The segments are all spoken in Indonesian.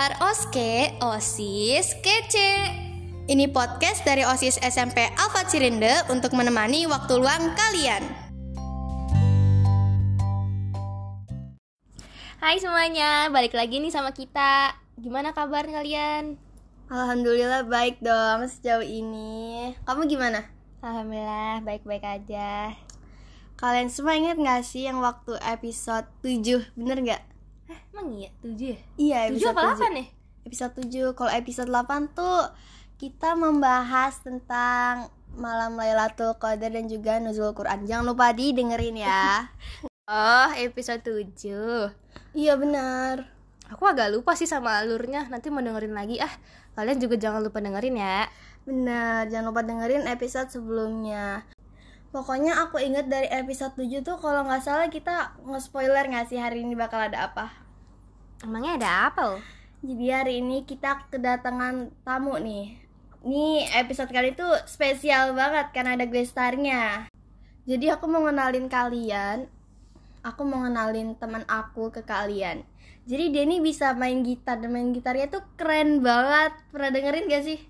are Oske, OSIS, Kece. Ini podcast dari OSIS SMP Alfa Cirinde untuk menemani waktu luang kalian. Hai semuanya, balik lagi nih sama kita. Gimana kabar kalian? Alhamdulillah baik dong sejauh ini. Kamu gimana? Alhamdulillah baik-baik aja. Kalian semua inget gak sih yang waktu episode 7? Bener gak? Eh, emang iya? 7 ya? Iya, 7 episode apa 8 ya? Episode 7. Kalau episode 8 tuh kita membahas tentang malam Lailatul Qadar dan juga nuzul Quran. Jangan lupa didengerin ya. Oh, episode 7 iya benar. Aku agak lupa sih sama alurnya Nanti mau dengerin lagi Ah, kalian juga jangan lupa dengerin ya Benar, jangan lupa dengerin episode sebelumnya. Pokoknya aku inget dari episode 7 tuh kalau nggak salah kita nge-spoiler nggak sih hari ini bakal ada apa. Emangnya ada apa loh? Jadi hari ini kita kedatangan tamu nih. Nih episode kali itu spesial banget karena ada guest starnya. Jadi aku mau ngenalin kalian. Aku mau ngenalin teman aku ke kalian. Jadi nih bisa main gitar dan main gitarnya tuh keren banget. Pernah dengerin gak sih?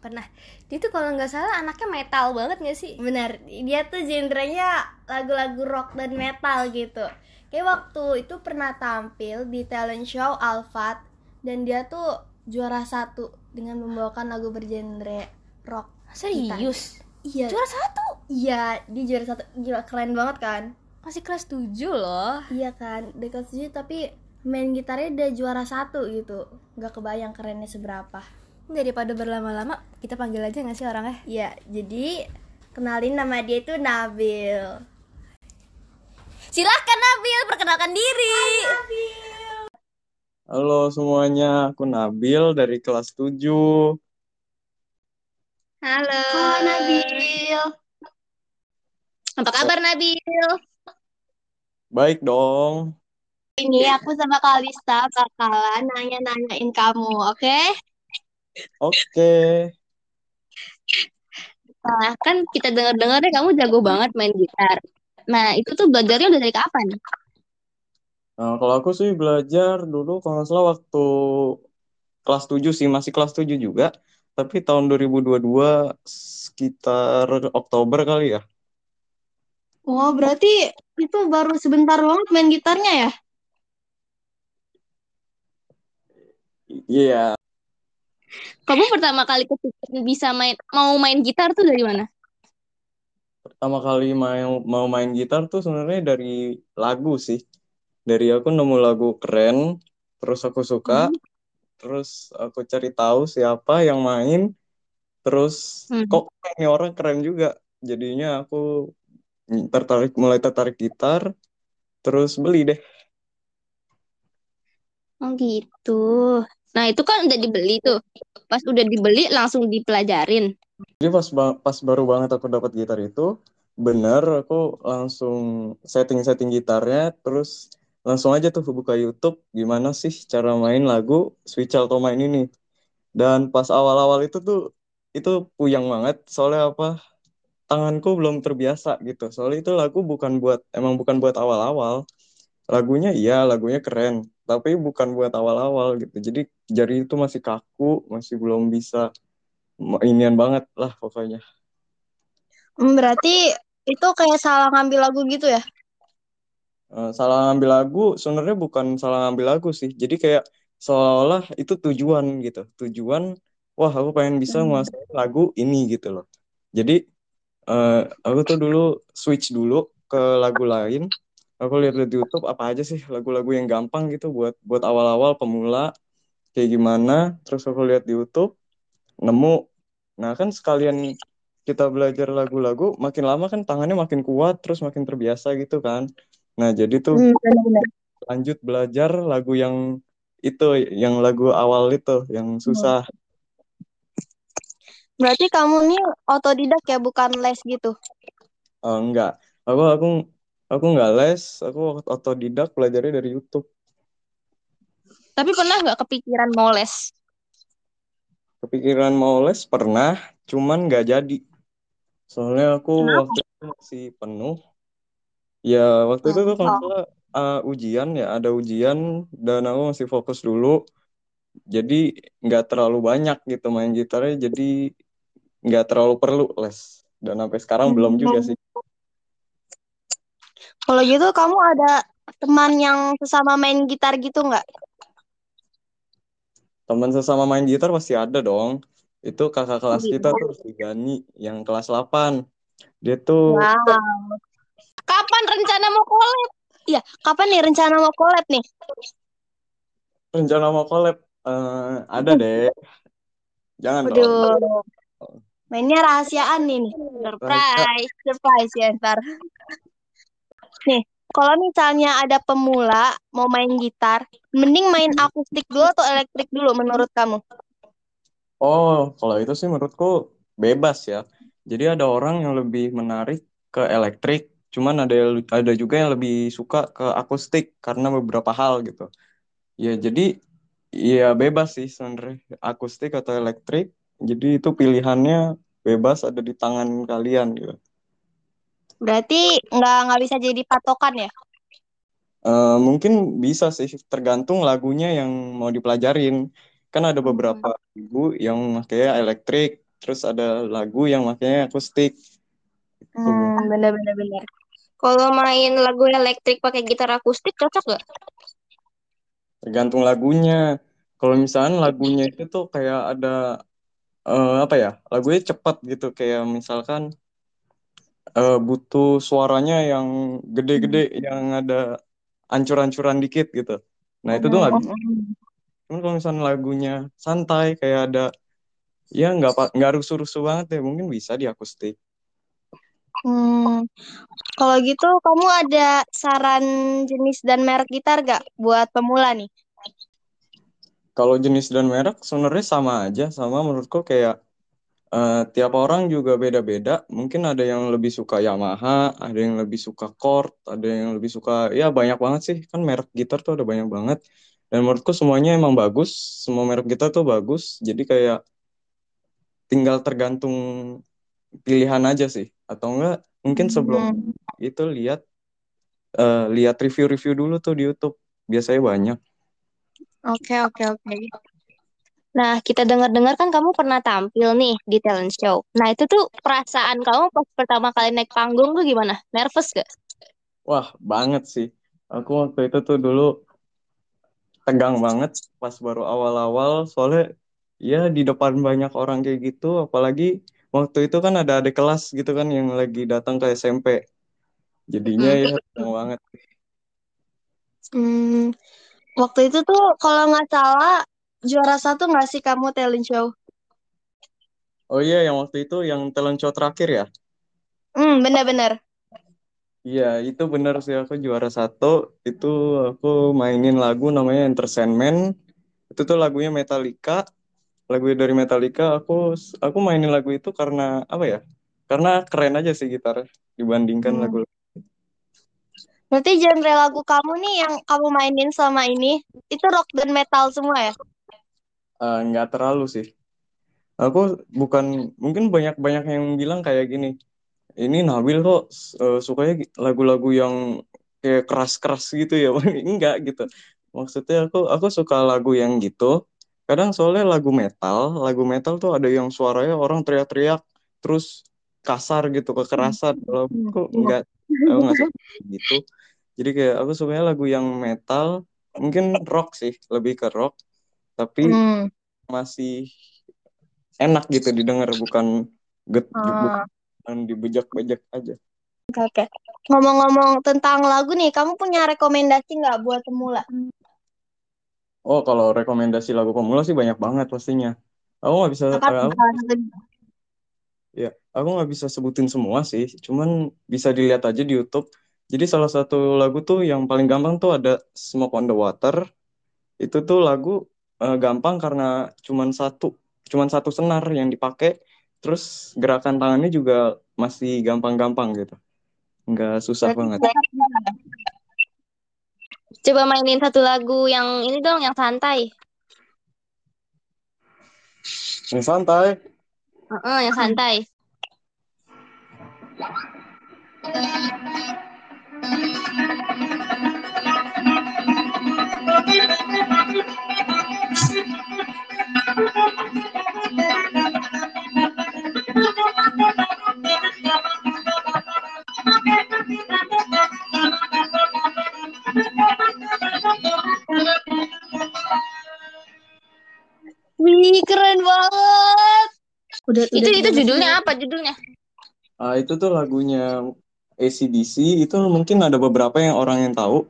Pernah Dia tuh kalau nggak salah anaknya metal banget gak sih? Benar, dia tuh genrenya lagu-lagu rock dan metal gitu. Kayak waktu itu pernah tampil di talent show Alfat dan dia tuh juara satu dengan membawakan lagu bergenre rock. Serius? Iya, Juara satu? iya, dia juara satu. Gila keren banget kan? Masih kelas 7 loh Iya kan, dekat sih tapi main gitarnya udah juara satu gitu. Gak kebayang kerennya seberapa. Daripada berlama-lama, kita panggil aja gak sih orangnya? Iya, jadi kenalin nama dia itu Nabil. Silahkan Nabil, perkenalkan diri Halo semuanya, aku Nabil dari kelas 7. Halo Halo Nabil. Apa kabar Nabil? Baik dong. Ini aku sama Kalista bakalan nanya-nanyain kamu, oke? Oke. Nah, kan kita dengar-dengar deh kamu jago banget main gitar. Nah, itu tuh belajarnya udah dari kapan? Nah, kalau aku sih belajar dulu kalau nggak salah waktu kelas 7 sih, masih kelas 7 juga. Tapi tahun 2022 sekitar Oktober kali ya. Oh, berarti itu baru sebentar banget main gitarnya ya? Iya, Kamu pertama kali kepikiran bisa main mau main gitar tuh dari mana? pertama kali main mau main gitar tuh sebenarnya dari lagu sih. Dari aku nemu lagu keren, terus aku suka, terus aku cari tahu siapa yang main, terus Hmm. kok ini orang keren juga. Jadinya aku tertarik mulai tertarik gitar, terus beli deh. Oh gitu. Nah, itu kan udah dibeli tuh. Pas udah dibeli langsung dipelajarin. Jadi pas ba- pas baru banget aku dapat gitar itu, bener aku langsung setting-setting gitarnya, terus langsung aja tuh buka YouTube gimana sih cara main lagu Switch Alto main ini. Dan pas awal-awal itu tuh itu puyang banget soalnya apa? Tanganku belum terbiasa gitu. Soalnya itu lagu bukan buat emang bukan buat awal-awal. Lagunya iya, lagunya keren, tapi bukan buat awal-awal gitu. Jadi jari itu masih kaku, masih belum bisa inian banget lah pokoknya. Hmm, berarti itu kayak salah ngambil lagu gitu ya? Eh, salah ngambil lagu sebenarnya bukan salah ngambil lagu sih. Jadi kayak seolah-olah itu tujuan gitu. Tujuan, wah aku pengen bisa nguasain lagu ini gitu loh. Jadi eh, aku tuh dulu switch dulu ke lagu lain. Aku lihat di YouTube apa aja sih lagu-lagu yang gampang gitu buat buat awal-awal pemula kayak gimana. Terus aku lihat di YouTube nemu. Nah kan sekalian kita belajar lagu-lagu, makin lama kan tangannya makin kuat, terus makin terbiasa gitu kan. Nah jadi tuh Hmm, benar-benar. lanjut belajar lagu yang itu, yang lagu awal itu, yang susah. Berarti kamu nih otodidak ya, bukan les gitu? Oh, enggak, aku aku aku nggak les, aku otodidak belajarnya dari YouTube. Tapi pernah nggak kepikiran mau les? Kepikiran mau les pernah, cuman nggak jadi. Soalnya aku Kenapa? waktu itu masih penuh. Ya waktu itu tuh kalau Oh. uh, ujian ya, ada ujian dan aku masih fokus dulu jadi nggak terlalu banyak gitu main gitarnya jadi nggak terlalu perlu les dan sampai sekarang belum juga sih Kalau gitu kamu ada teman yang sesama main gitar gitu nggak? teman sesama main gitar pasti ada dong itu kakak kelas Gitu. kita tuh si Gani yang kelas 8 dia tuh Wow. Kapan rencana mau collab? Iya, kapan nih rencana mau collab nih? rencana mau collab Eh, ada deh jangan dong Waduh. Mainnya rahasiaan nih nih. Surprise, surprise ya ntar. Nih, kalau misalnya ada pemula mau main gitar, mending main akustik dulu atau elektrik dulu menurut kamu? Oh, kalau itu sih menurutku bebas ya. Jadi ada orang yang lebih menarik ke elektrik, cuman ada ada juga yang lebih suka ke akustik karena beberapa hal gitu. Ya, jadi ya bebas sih sebenarnya akustik atau elektrik. Jadi itu pilihannya bebas ada di tangan kalian gitu. Berarti nggak nggak bisa jadi patokan ya? Eh, mungkin bisa sih tergantung lagunya yang mau dipelajarin. Kan ada beberapa lagu yang makanya elektrik, terus ada lagu yang makanya akustik. Gitu. Hmm, bener-bener bener. Kalau main lagu elektrik pakai gitar akustik cocok gak? Tergantung lagunya. Kalau misalnya lagunya itu tuh kayak ada eh, apa ya? Lagunya cepat gitu kayak misalkan eh, butuh suaranya yang gede-gede yang ada ancur-ancuran dikit gitu. Nah, itu tuh nggak bisa. Cuman kalau misalnya lagunya santai kayak ada ya nggak pa- nggak rusuh-rusuh banget ya mungkin bisa di akustik. Hmm, kalau gitu kamu ada saran jenis dan merek gitar gak buat pemula nih? Kalau jenis dan merek sebenarnya sama aja, sama menurutku kayak eh, tiap orang juga beda-beda. Mungkin ada yang lebih suka Yamaha, ada yang lebih suka Korg, ada yang lebih suka ya banyak banget sih. Kan merek gitar tuh ada banyak banget. Dan menurutku semuanya emang bagus, semua merek gitar tuh bagus. Jadi kayak tinggal tergantung pilihan aja sih. Atau enggak mungkin sebelum itu lihat eh, lihat review-review dulu tuh di YouTube. Biasanya banyak. Oke, oke, oke. Nah, kita dengar-dengar kan kamu pernah tampil nih di talent show. Nah, itu tuh perasaan kamu pas pertama kali naik panggung tuh gimana? Nervous gak? Wah, banget sih. Aku waktu itu tuh dulu tegang banget pas baru awal-awal soalnya ya di depan banyak orang kayak gitu apalagi waktu itu kan ada adik kelas gitu kan yang lagi datang ke SMP jadinya ya tegang banget Hmm, waktu itu tuh kalau nggak salah juara satu nggak sih kamu talent show? oh iya yang waktu itu yang talent show terakhir ya Hmm, bener-bener. iya itu bener sih aku juara satu itu aku mainin lagu namanya Enter Sandman itu tuh lagunya Metallica lagu dari Metallica aku aku mainin lagu itu karena apa ya karena keren aja sih gitar dibandingkan Hmm. lagu Berarti genre lagu kamu nih yang kamu mainin selama ini itu rock dan metal semua ya? Eh, nggak terlalu sih. Aku bukan mungkin banyak-banyak yang bilang kayak gini. Ini Nabil kok eh, sukanya lagu-lagu yang kayak keras-keras gitu ya. Enggak gitu. Maksudnya aku aku suka lagu yang gitu. Kadang soalnya lagu metal, lagu metal tuh ada yang suaranya orang teriak-teriak terus kasar gitu, kekerasan. Kalau aku enggak aku nggak suka gitu. Jadi kayak aku sukanya lagu yang metal, mungkin rock sih, lebih ke rock. Tapi Hmm. masih enak gitu didengar bukan get Ah. bukan dibejak-bejak aja. Oke, oke. Ngomong-ngomong tentang lagu nih, kamu punya rekomendasi nggak buat pemula? Oh kalau rekomendasi lagu pemula sih banyak banget pastinya. Aku nggak bisa Apa aku, ya aku nggak bisa sebutin semua sih. Cuman bisa dilihat aja di YouTube. Jadi salah satu lagu tuh yang paling gampang tuh ada Smoke on the Water. Itu tuh lagu eh, gampang karena cuman satu cuman satu senar yang dipakai. Terus gerakan tangannya juga masih gampang-gampang gitu. Nggak susah banget. Coba mainin satu lagu yang ini dong, yang santai. Yang santai. Heeh, yang santai. Ih, keren banget. Udah, Itu udah itu lulus judulnya nih. apa judulnya? Ah, itu tuh lagunya ACDC itu mungkin ada beberapa yang orang yang tahu.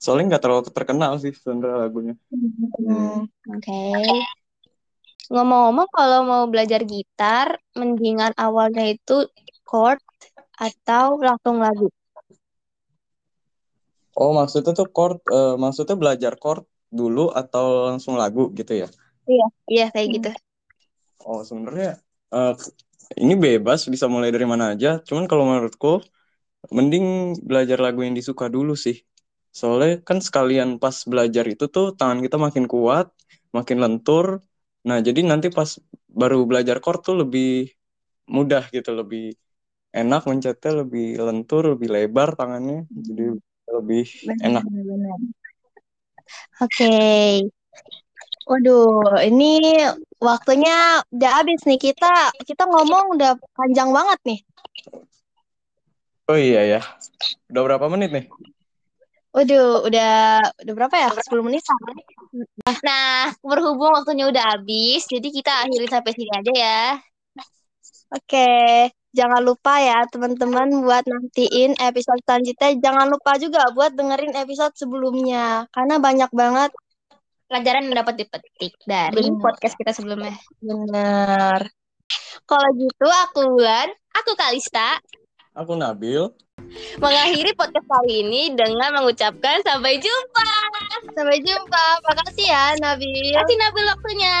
Soalnya nggak terlalu terkenal sih sebenarnya lagunya. Hmm, Oke. Ngomong-ngomong, kalau mau belajar gitar, mendingan awalnya itu chord atau langsung lagu. Oh, maksudnya tuh chord, eh, maksudnya belajar chord dulu atau langsung lagu gitu ya? Iya, iya kayak gitu. Oh, sebenarnya eh, ini bebas bisa mulai dari mana aja. Cuman kalau menurutku mending belajar lagu yang disuka dulu sih. Soalnya kan sekalian pas belajar itu tuh tangan kita makin kuat, makin lentur. Nah, jadi nanti pas baru belajar chord tuh lebih mudah gitu, lebih enak mencetnya, lebih lentur, lebih lebar tangannya. Jadi lebih enak. Oke. Waduh, ini waktunya udah habis nih. Kita kita ngomong udah panjang banget nih. Oh iya ya. Udah berapa menit nih? Waduh, udah udah berapa ya? 10 menit. Nah, berhubung waktunya udah habis, jadi kita akhiri sampai sini aja ya. Oke, jangan lupa ya teman-teman buat nantiin episode selanjutnya. Jangan lupa juga buat dengerin episode sebelumnya karena banyak banget Pelajaran yang dapat dipetik dari Benar. podcast kita sebelumnya. bener. Kalau gitu, aku Wulan, aku Kalista, Aku Nabil. mengakhiri podcast kali ini dengan mengucapkan sampai jumpa. Sampai jumpa. Makasih ya Nabil. Kasih Nabil waktunya.